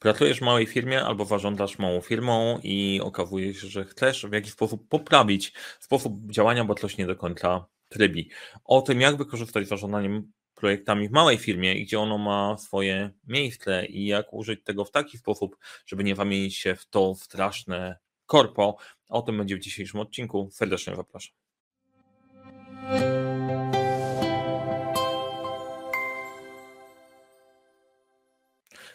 Pracujesz w małej firmie albo zarządzasz małą firmą i okazuje się, że chcesz w jakiś sposób poprawić sposób działania, bo coś nie do końca trybi. O tym, jak wykorzystać zarządzaniem projektami w małej firmie, gdzie ono ma swoje miejsce i jak użyć tego w taki sposób, żeby nie zamienić się w to straszne korpo. O tym będzie w dzisiejszym odcinku. Serdecznie zapraszam.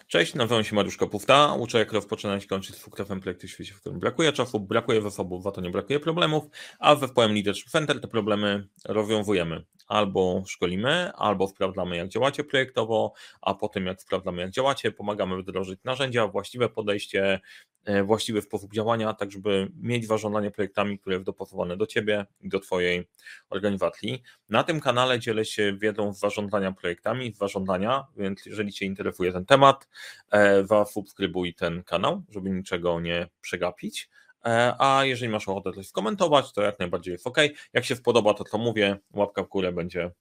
Cześć, nazywam się Mariusz Kapufta, uczę jak rozpoczynać i kończyć sukcesem projekty w świecie, w którym brakuje czasu, brakuje zasobów, za to nie brakuje problemów, a w zespołem Leadership Center te problemy rozwiązujemy. Albo szkolimy, albo sprawdzamy jak działacie projektowo, a po tym jak sprawdzamy jak działacie, pomagamy wdrożyć narzędzia, właściwe podejście, E, właściwy sposób działania, tak żeby mieć zarządzanie projektami, które jest dopasowane do Ciebie i do Twojej organizacji. Na tym kanale dzielę się wiedzą z zarządzania projektami, z zarządzania, więc jeżeli Cię interesuje ten temat, e, zasubskrybuj ten kanał, żeby niczego nie przegapić. E, a jeżeli masz ochotę coś skomentować, to jak najbardziej jest ok. Jak się spodoba to, co mówię, łapka w górę będzie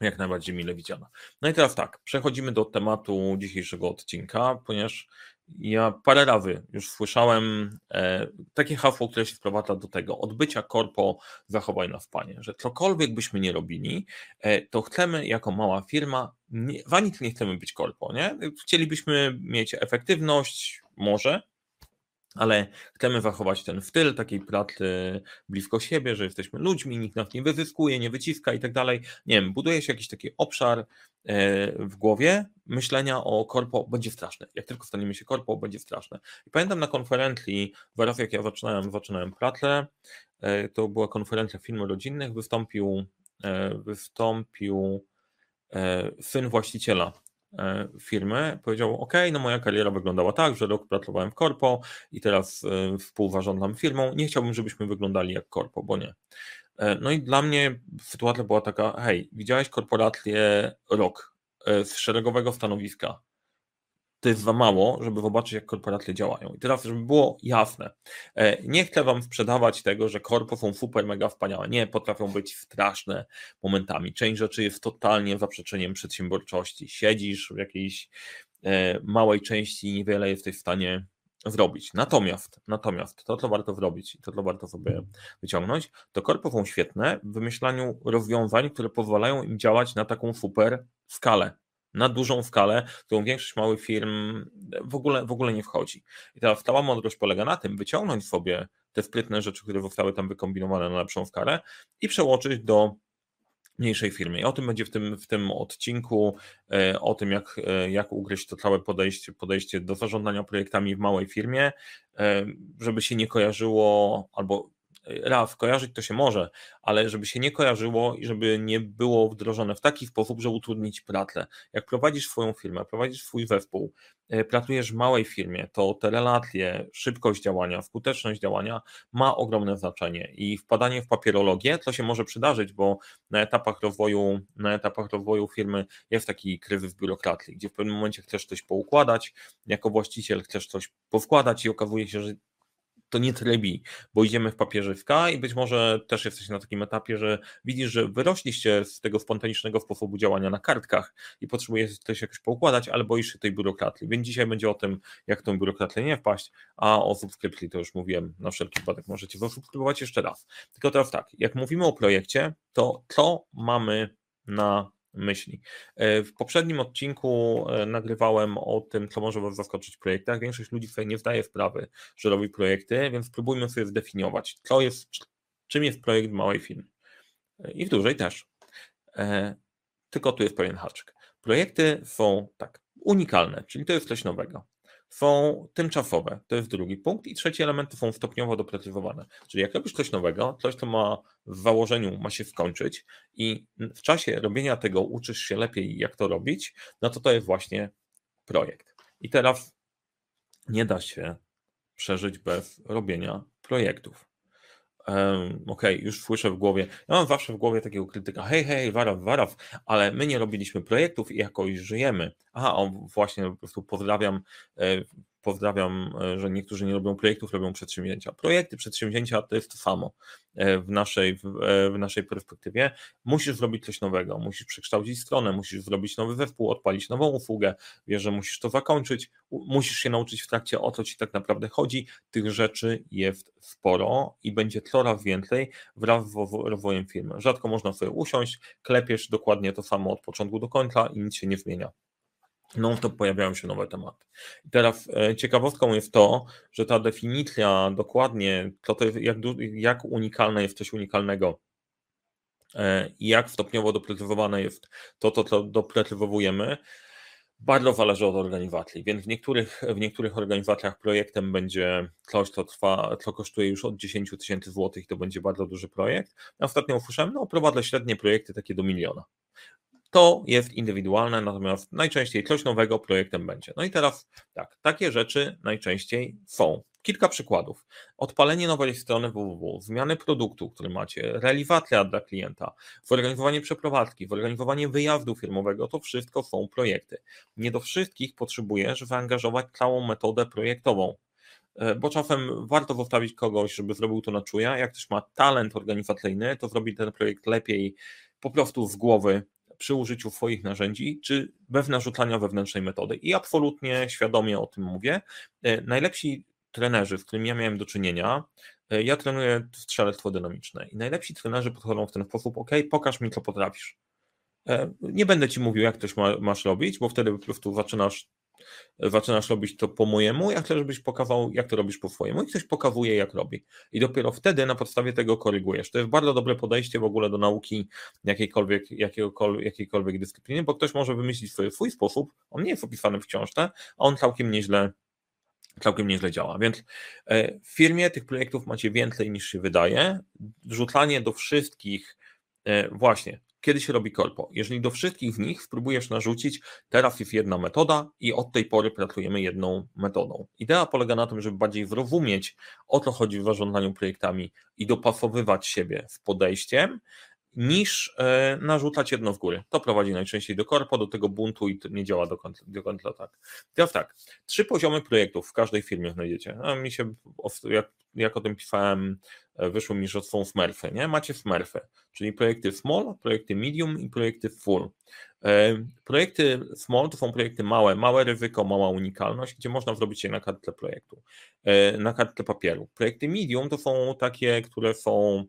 jak najbardziej mile widziana. No i teraz tak, przechodzimy do tematu dzisiejszego odcinka, ponieważ ja parę razy już słyszałem e, takie hasło, które się sprowadza do tego odbycia korpo zachowaj nas Panie, że cokolwiek byśmy nie robili, e, to chcemy jako mała firma, nie, w nie chcemy być korpo, nie? Chcielibyśmy mieć efektywność, może, ale chcemy zachować ten styl takiej pracy blisko siebie, że jesteśmy ludźmi, nikt nas nie wyzyskuje, nie wyciska i tak dalej. Nie wiem, buduje się jakiś taki obszar e, w głowie myślenia o korpo, będzie straszne. Jak tylko staniemy się korpo, będzie straszne. I pamiętam na konferencji, zaraz jak ja zaczynałem, zaczynałem pracę, e, to była konferencja filmu rodzinnych, wystąpił, e, wystąpił syn właściciela firmy, powiedział: OK, no moja kariera wyglądała tak, że rok pracowałem w korpo i teraz e, współzarządzam firmą. Nie chciałbym, żebyśmy wyglądali jak korpo, bo nie. E, no i dla mnie sytuacja była taka: hej, widziałeś korporację rok z szeregowego stanowiska to jest za mało, żeby zobaczyć, jak korporacje działają. I teraz, żeby było jasne, e, nie chcę Wam sprzedawać tego, że korpo są super, mega wspaniałe. Nie, potrafią być straszne momentami. Część rzeczy jest totalnie zaprzeczeniem przedsiębiorczości. Siedzisz w jakiejś e, małej części i niewiele jesteś w stanie zrobić. Natomiast, natomiast to, co warto zrobić i to, co warto sobie wyciągnąć, to korpo są świetne w wymyślaniu rozwiązań, które pozwalają im działać na taką super skalę na dużą skalę, którą większość małych firm w ogóle, w ogóle nie wchodzi. I ta cała mądrość polega na tym, wyciągnąć sobie te sprytne rzeczy, które zostały tam wykombinowane na lepszą skalę i przełożyć do mniejszej firmy. I o tym będzie w tym, w tym odcinku, e, o tym, jak, e, jak ugryźć to całe podejście, podejście do zarządzania projektami w małej firmie, e, żeby się nie kojarzyło albo raz, kojarzyć to się może, ale żeby się nie kojarzyło i żeby nie było wdrożone w taki sposób, że utrudnić pracę. Jak prowadzisz swoją firmę, prowadzisz swój zespół, e, pracujesz w małej firmie, to te relacje, szybkość działania, skuteczność działania ma ogromne znaczenie i wpadanie w papierologię, to się może przydarzyć, bo na etapach rozwoju, na etapach rozwoju firmy jest taki kryzys biurokracji, gdzie w pewnym momencie chcesz coś poukładać, jako właściciel chcesz coś powkładać i okazuje się, że to nie trybi, bo idziemy w papieżywka i być może też jesteś na takim etapie, że widzisz, że wyrośliście z tego spontanicznego sposobu działania na kartkach i potrzebujesz coś jakoś poukładać, ale boisz się tej biurokracji. Więc dzisiaj będzie o tym, jak tą biurokrację nie wpaść, a o subskrypcji to już mówiłem na wszelki wypadek. Możecie zasubskrybować jeszcze raz. Tylko teraz tak, jak mówimy o projekcie, to co mamy na myśli. E, w poprzednim odcinku e, nagrywałem o tym, co może Was zaskoczyć w projektach. Większość ludzi sobie nie zdaje sprawy, że robi projekty, więc spróbujmy sobie zdefiniować, co jest, czym jest projekt małej firmy. E, I w dużej też. Tylko tu jest pewien haczyk. Projekty są tak unikalne, czyli to jest coś nowego są tymczasowe. To jest drugi punkt. I trzeci element to są stopniowo doprecyzowane. Czyli jak robisz coś nowego, coś, co ma w założeniu ma się skończyć i w czasie robienia tego uczysz się lepiej, jak to robić, no to to jest właśnie projekt. I teraz nie da się przeżyć bez robienia projektów um, okej, okay, już słyszę w głowie, ja mam zawsze w głowie takiego krytyka, hej, hej, waraw, waraw, ale my nie robiliśmy projektów i jakoś żyjemy. Aha, właśnie po prostu pozdrawiam, e, pozdrawiam, e, że niektórzy nie robią projektów, robią przedsięwzięcia. Projekty, przedsięwzięcia to jest to samo e, w naszej, e, w naszej perspektywie. Musisz zrobić coś nowego, musisz przekształcić stronę, musisz zrobić nowy zespół, odpalić nową usługę, wiesz, że musisz to zakończyć, musisz się nauczyć w trakcie o co ci tak naprawdę chodzi. Tych rzeczy jest sporo i będzie coraz więcej wraz z rozwojem firmy. Rzadko można sobie usiąść, klepiesz dokładnie to samo od początku do końca i nic się nie zmienia no to pojawiają się nowe tematy. I teraz e, ciekawostką jest to, że ta definicja dokładnie, to, to jest, jak, jak unikalne jest coś unikalnego e, i jak stopniowo doprecyzowane jest to, to, co doprecyzowujemy, bardzo zależy od organizacji, więc w niektórych, w niektórych organizacjach projektem będzie coś, co trwa, co kosztuje już od 10 tysięcy złotych, to będzie bardzo duży projekt. Ostatnio usłyszałem, no prowadzę średnie projekty takie do miliona to jest indywidualne, natomiast najczęściej coś nowego projektem będzie. No i teraz tak, takie rzeczy najczęściej są. Kilka przykładów. Odpalenie nowej strony www, zmiany produktu, który macie, realizacja dla klienta, zorganizowanie przeprowadzki, zorganizowanie wyjazdu firmowego, to wszystko są projekty. Nie do wszystkich potrzebujesz zaangażować całą metodę projektową e, bo czasem warto zostawić kogoś, żeby zrobił to na czuja. Jak ktoś ma talent organizacyjny, to zrobi ten projekt lepiej po prostu z głowy przy użyciu swoich narzędzi, czy bez narzucania wewnętrznej metody. I absolutnie świadomie o tym mówię. E, najlepsi trenerzy, z którymi ja miałem do czynienia, e, ja trenuję strzelectwo dynamiczne i najlepsi trenerzy podchodzą w ten sposób, ok, pokaż mi, co potrafisz. E, nie będę ci mówił, jak coś ma, masz robić, bo wtedy po prostu zaczynasz zaczynasz robić to po mojemu, ja chcę, żebyś pokazał, jak to robisz po swojemu i ktoś pokazuje, jak robi. I dopiero wtedy na podstawie tego korygujesz. To jest bardzo dobre podejście w ogóle do nauki jakiejkolwiek, jakiejkolwiek, jakiejkolwiek dyscypliny, bo ktoś może wymyślić swój, swój sposób, on nie jest opisany w książce, a on całkiem nieźle całkiem nieźle działa. Więc e, w firmie tych projektów macie więcej niż się wydaje. Wrzucanie do wszystkich, e, właśnie, kiedy się robi korpo. Jeżeli do wszystkich nich spróbujesz narzucić, teraz jest jedna metoda i od tej pory pracujemy jedną metodą. Idea polega na tym, żeby bardziej zrozumieć, o co chodzi w zarządzaniu projektami i dopasowywać siebie z podejściem, niż e, narzucać jedno w górę. To prowadzi najczęściej do korpo, do tego buntu i nie działa do końca tak. Teraz tak, trzy poziomy projektów w każdej firmie znajdziecie. A mi się, jak, jak o tym pisałem, e, wyszło mi, że są smurfy, nie? Macie smurfy, czyli projekty small, projekty medium i projekty full. E, projekty small to są projekty małe, małe ryzyko, mała unikalność, gdzie można zrobić je na kartce projektu, na kartce papieru. Projekty medium to są takie, które są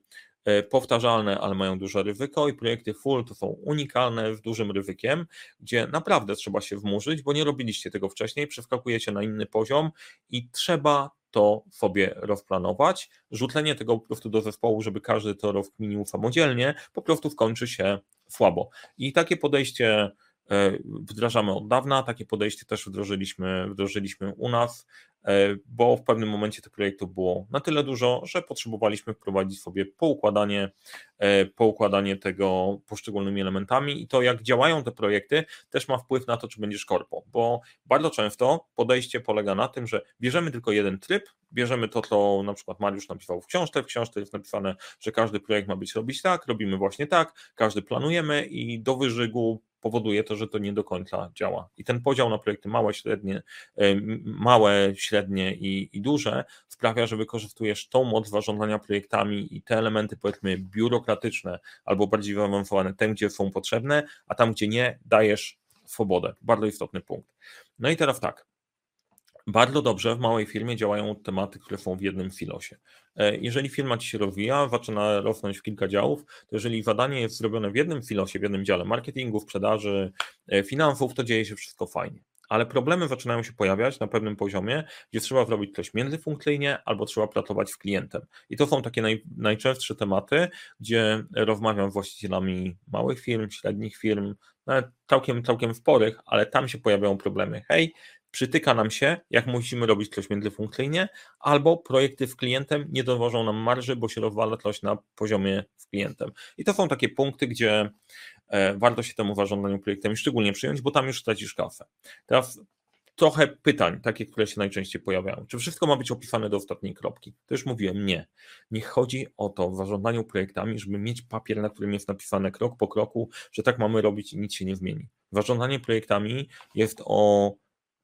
powtarzalne, ale mają duże ryzyko i projekty full to są unikalne z dużym ryzykiem, gdzie naprawdę trzeba się wmurzyć, bo nie robiliście tego wcześniej, przeskakujecie na inny poziom i trzeba to sobie rozplanować. Rzucenie tego po prostu do zespołu, żeby każdy to rozkminił samodzielnie, po prostu skończy się słabo. I takie podejście e, wdrażamy od dawna, takie podejście też wdrożyliśmy, wdrożyliśmy u nas. E, bo w pewnym momencie tych projektów było na tyle dużo, że potrzebowaliśmy wprowadzić sobie poukładanie, e, poukładanie tego poszczególnymi elementami i to jak działają te projekty też ma wpływ na to, czy będziesz korpo, bo bardzo często podejście polega na tym, że bierzemy tylko jeden tryb, bierzemy to, co na przykład Mariusz napisał w książce, w książce jest napisane, że każdy projekt ma być robić tak, robimy właśnie tak, każdy planujemy i do wyżygu powoduje to, że to nie do końca działa. I ten podział na projekty małe, średnie, e, małe, średnie i, i duże sprawia, że wykorzystujesz tą moc zarządzania projektami i te elementy powiedzmy biurokratyczne albo bardziej zaawansowane, tam gdzie są potrzebne, a tam gdzie nie, dajesz swobodę. Bardzo istotny punkt. No i teraz tak, bardzo dobrze w małej firmie działają tematy, które są w jednym filosie. E, jeżeli firma ci się rozwija, zaczyna rosnąć w kilka działów, to jeżeli zadanie jest zrobione w jednym filosie, w jednym dziale marketingu, sprzedaży, e, finansów, to dzieje się wszystko fajnie. Ale problemy zaczynają się pojawiać na pewnym poziomie, gdzie trzeba zrobić coś międzyfunkcyjnie albo trzeba pracować z klientem. I to są takie naj, najczęstsze tematy, gdzie rozmawiam z właścicielami małych firm, średnich firm, nawet całkiem, całkiem sporych, ale tam się pojawiają problemy. Hej, przytyka nam się, jak musimy robić coś międzyfunkcyjnie, albo projekty z klientem nie dowożą nam marży, bo się rozwala coś na poziomie z klientem. I to są takie punkty, gdzie e, warto się temu zarządzaniu projektami szczególnie przyjąć, bo tam już stracisz kasę. Teraz trochę pytań, takie, które się najczęściej pojawiają. Czy wszystko ma być opisane do ostatniej kropki? To już mówiłem, nie. Nie chodzi o to w zarządzaniu projektami, żeby mieć papier, na którym jest napisane krok po kroku, że tak mamy robić i nic się nie zmieni. Zarządzanie projektami jest o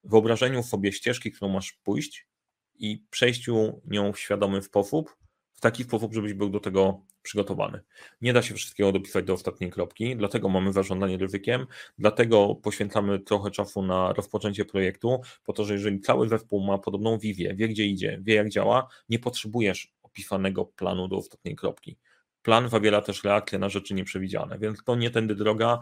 wyobrażeniu sobie ścieżki, którą masz pójść i przejściu nią w świadomy sposób, w taki sposób, żebyś był do tego przygotowany. Nie da się wszystkiego dopisać do ostatniej kropki, dlatego mamy zarządzanie ryzykiem, dlatego poświęcamy trochę czasu na rozpoczęcie projektu, po to, że jeżeli cały zespół ma podobną wizję, wie gdzie idzie, wie jak działa, nie potrzebujesz opisanego planu do ostatniej kropki. Plan zawiera też reakcje na rzeczy nieprzewidziane, więc to nie tędy droga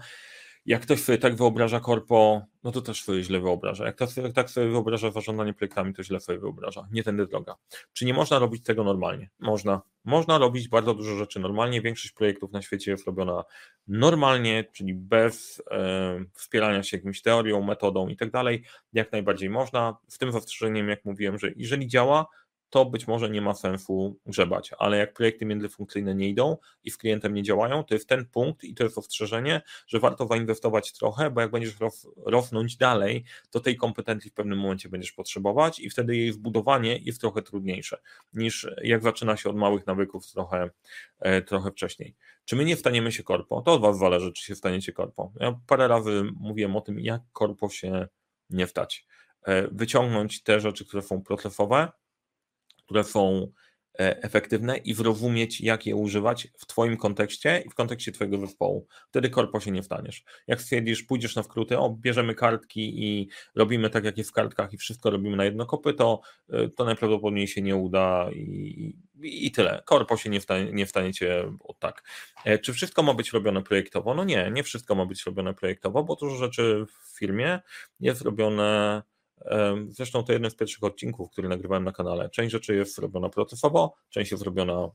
jak ktoś sobie tak wyobraża korpo, no to też sobie źle wyobraża. Jak sobie, tak sobie wyobraża zarządzanie projektami, to źle sobie wyobraża. Nie tędy droga. Czy nie można robić tego normalnie? Można. Można robić bardzo dużo rzeczy normalnie. Większość projektów na świecie jest robiona normalnie, czyli bez e, wspierania się jakimś teorią, metodą i tak dalej. Jak najbardziej można. Z tym zastrzeżeniem, jak mówiłem, że jeżeli działa, to być może nie ma sensu grzebać, ale jak projekty międzyfunkcyjne nie idą i z klientem nie działają, to jest ten punkt i to jest ostrzeżenie, że warto zainwestować trochę, bo jak będziesz rosnąć dalej, to tej kompetencji w pewnym momencie będziesz potrzebować i wtedy jej wbudowanie jest trochę trudniejsze niż jak zaczyna się od małych nawyków trochę, e, trochę wcześniej. Czy my nie staniemy się korpo? To od Was zależy, czy się staniecie korpo. Ja parę razy mówiłem o tym, jak korpo się nie wstać. E, wyciągnąć te rzeczy, które są procesowe, które są e, efektywne i zrozumieć, jak je używać w Twoim kontekście i w kontekście Twojego zespołu. Wtedy korpo się nie wstaniesz. Jak stwierdzisz, pójdziesz na wkróty, o, bierzemy kartki i robimy tak, jak jest w kartkach i wszystko robimy na jedno kopy, to, e, to najprawdopodobniej się nie uda i, i tyle. Korpo się nie, wstanie, nie wstaniecie od tak. E, czy wszystko ma być robione projektowo? No nie, nie wszystko ma być robione projektowo, bo dużo rzeczy w firmie jest robione Zresztą to jeden z pierwszych odcinków, który nagrywałem na kanale. Część rzeczy jest robiona procesowo, część jest robiona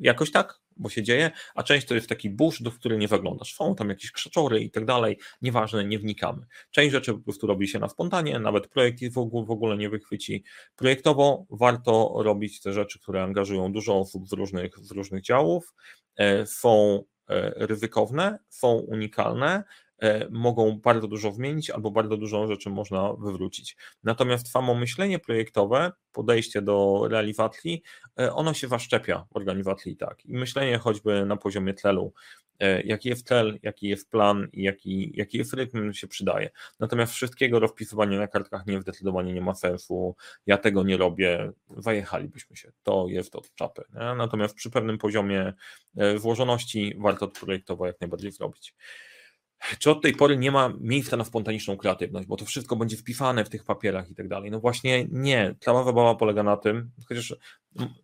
jakoś tak, bo się dzieje, a część to jest taki burz, do którego nie zaglądasz. Są tam jakieś krzaczory i tak dalej, nieważne, nie wnikamy. Część rzeczy po prostu robi się na spontanie, nawet projekt w ogóle, w ogóle nie wychwyci. Projektowo warto robić te rzeczy, które angażują dużo osób z różnych, z różnych działów, e, są e, ryzykowne, są unikalne, mogą bardzo dużo zmienić albo bardzo dużo rzeczy można wywrócić. Natomiast samo myślenie projektowe, podejście do realizacji, e, ono się zaszczepia w organizacji tak. I myślenie choćby na poziomie tlelu, e, jaki jest cel, jaki jest plan i jaki, jaki jest rytm się przydaje. Natomiast wszystkiego rozpisywanie na kartkach nie zdecydowanie nie ma sensu. Ja tego nie robię, zajechalibyśmy się. To jest od czapy. Nie? Natomiast przy pewnym poziomie złożoności warto to projektowo jak najbardziej zrobić czy od tej pory nie ma miejsca na spontaniczną kreatywność, bo to wszystko będzie wpisane w tych papierach i tak dalej. No właśnie nie. Cała zabawa polega na tym, chociaż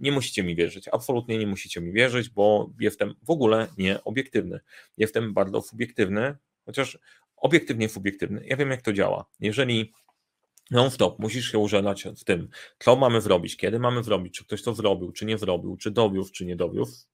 nie musicie mi wierzyć, absolutnie nie musicie mi wierzyć, bo jestem w ogóle nieobiektywny. Jestem bardzo subiektywny, chociaż obiektywnie subiektywny. Ja wiem, jak to działa. Jeżeli non-stop musisz się użalać w tym, co mamy zrobić, kiedy mamy zrobić, czy ktoś to zrobił, czy nie zrobił, czy dowiózł, czy nie dowiózł,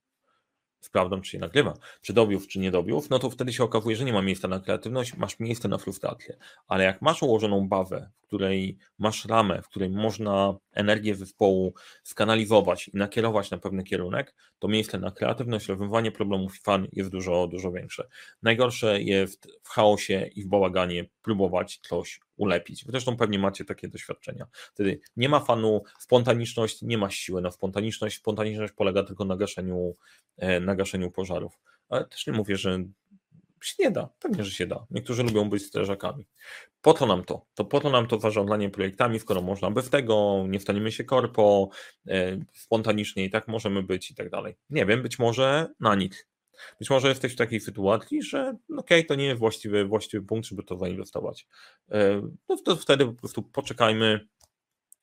sprawdzam, czy się nagrywa, czy dobiów, czy nie dobiów, no to wtedy się okazuje, że nie ma miejsca na kreatywność, masz miejsce na frustrację. Ale jak masz ułożoną bawę, w której masz ramę, w której można energię zespołu skanalizować i nakierować na pewny kierunek, to miejsce na kreatywność, rozwiązywanie problemów i fan jest dużo, dużo większe. Najgorsze jest w chaosie i w bałaganie próbować coś ulepić. Zresztą pewnie macie takie doświadczenia. Wtedy nie ma fanu, spontaniczność, nie ma siły na spontaniczność. Spontaniczność polega tylko na gaszeniu, e, na gaszeniu pożarów. Ale też nie mówię, że się nie da. Pewnie, że się da. Niektórzy lubią być strażakami. Po co nam to? To po to nam to zarządzanie projektami, skoro można bez tego, nie staniemy się korpo, e, spontanicznie i tak możemy być i tak dalej. Nie wiem, być może na nic. Być może jesteś w takiej sytuacji, że okej, okay, to nie jest właściwy, właściwy punkt, żeby to zainwestować. E, no to wtedy po prostu poczekajmy,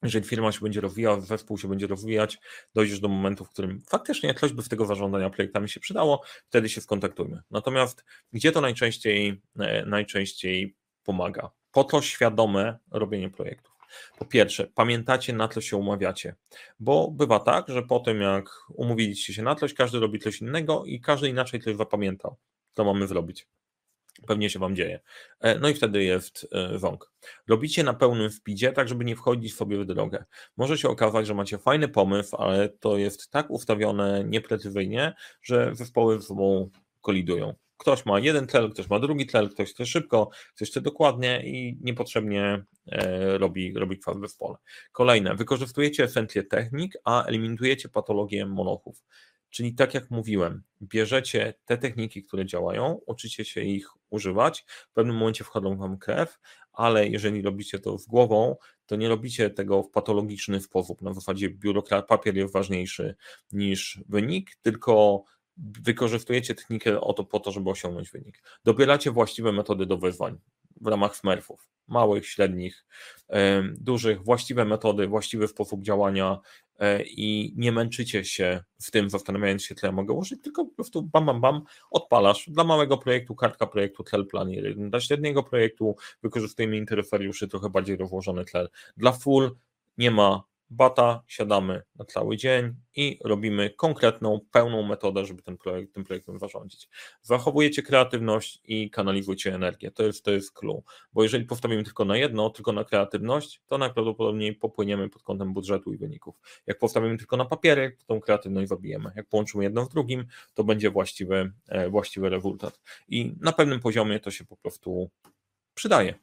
jeżeli firma się będzie rozwijała, zespół się będzie rozwijać, dojdziesz do momentu, w którym faktycznie coś by z tego zarządzania projektami się przydało, wtedy się skontaktujmy. Natomiast gdzie to najczęściej, e, najczęściej pomaga? Po to świadome robienie projektów. Po pierwsze, pamiętacie na co się umawiacie, bo bywa tak, że po tym jak umówiliście się na coś, każdy robi coś innego i każdy inaczej coś zapamiętał, co mamy zrobić pewnie się Wam dzieje. E, no i wtedy jest e, wąk. Robicie na pełnym wpidzie, tak żeby nie wchodzić sobie w drogę. Może się okazać, że macie fajny pomysł, ale to jest tak ustawione nieprecyzyjnie, że zespoły ze sobą kolidują. Ktoś ma jeden cel, ktoś ma drugi cel, ktoś chce szybko, ktoś chce dokładnie i niepotrzebnie e, robi, robi kwas w zespole. Kolejne, wykorzystujecie esencję technik, a eliminujecie patologię monochów. Czyli tak jak mówiłem, bierzecie te techniki, które działają, uczycie się ich używać, w pewnym momencie wchodzą wam krew, ale jeżeli robicie to z głową, to nie robicie tego w patologiczny sposób, na zasadzie biurokrat, papier jest ważniejszy niż wynik, tylko wykorzystujecie technikę o to, po to, żeby osiągnąć wynik. Dobieracie właściwe metody do wyzwań w ramach smurfów, małych, średnich, dużych, właściwe metody, właściwy sposób działania e, i nie męczycie się w tym, zastanawiając się, co ja mogę użyć, tylko po prostu bam, bam, bam, odpalasz. Dla małego projektu, kartka projektu, tlel planer. Dla średniego projektu wykorzystujemy interferiuszy, trochę bardziej rozłożony tlel. Dla full nie ma bata, siadamy na cały dzień i robimy konkretną, pełną metodę, żeby ten projekt, tym projektem zarządzić. Zachowujecie kreatywność i kanalizujecie energię. To jest, to jest clue, bo jeżeli postawimy tylko na jedno, tylko na kreatywność, to najprawdopodobniej popłyniemy pod kątem budżetu i wyników. Jak postawimy tylko na papiery, to tą kreatywność zabijemy. Jak połączymy jedno z drugim, to będzie właściwy, e, właściwy rezultat. I na pewnym poziomie to się po prostu przydaje.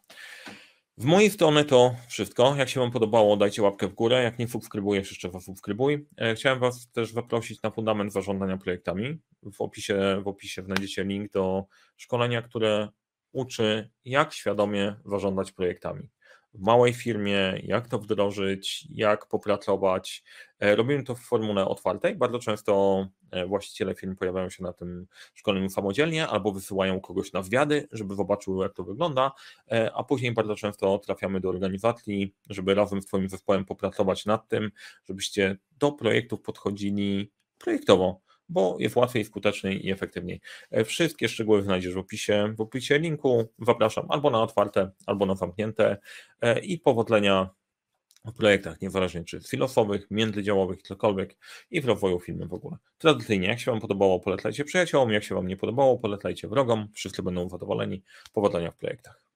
W mojej strony to wszystko. Jak się Wam podobało, dajcie łapkę w górę. Jak nie subskrybujesz, jeszcze Was subskrybuj. E, chciałem Was też zaprosić na fundament zarządzania projektami. W opisie, w opisie znajdziecie link do szkolenia, które uczy, jak świadomie zarządzać projektami w małej firmie, jak to wdrożyć, jak popracować. E, robimy to w formule otwartej. Bardzo często właściciele firm pojawiają się na tym szkoleniu samodzielnie albo wysyłają kogoś na zwiady, żeby zobaczył, jak to wygląda, e, a później bardzo często trafiamy do organizacji, żeby razem z Twoim zespołem popracować nad tym, żebyście do projektów podchodzili projektowo bo jest łatwiej, skuteczniej i efektywniej. E, wszystkie szczegóły znajdziesz w opisie, w opisie linku. Zapraszam albo na otwarte, albo na zamknięte e, i powodzenia w projektach, niezależnie czy filosowych, międzydziałowych, cokolwiek i w rozwoju filmu w ogóle. Tradycyjnie, jak się Wam podobało, polecajcie przyjaciołom, jak się Wam nie podobało, polecajcie wrogom, wszyscy będą zadowoleni. Powodzenia w projektach.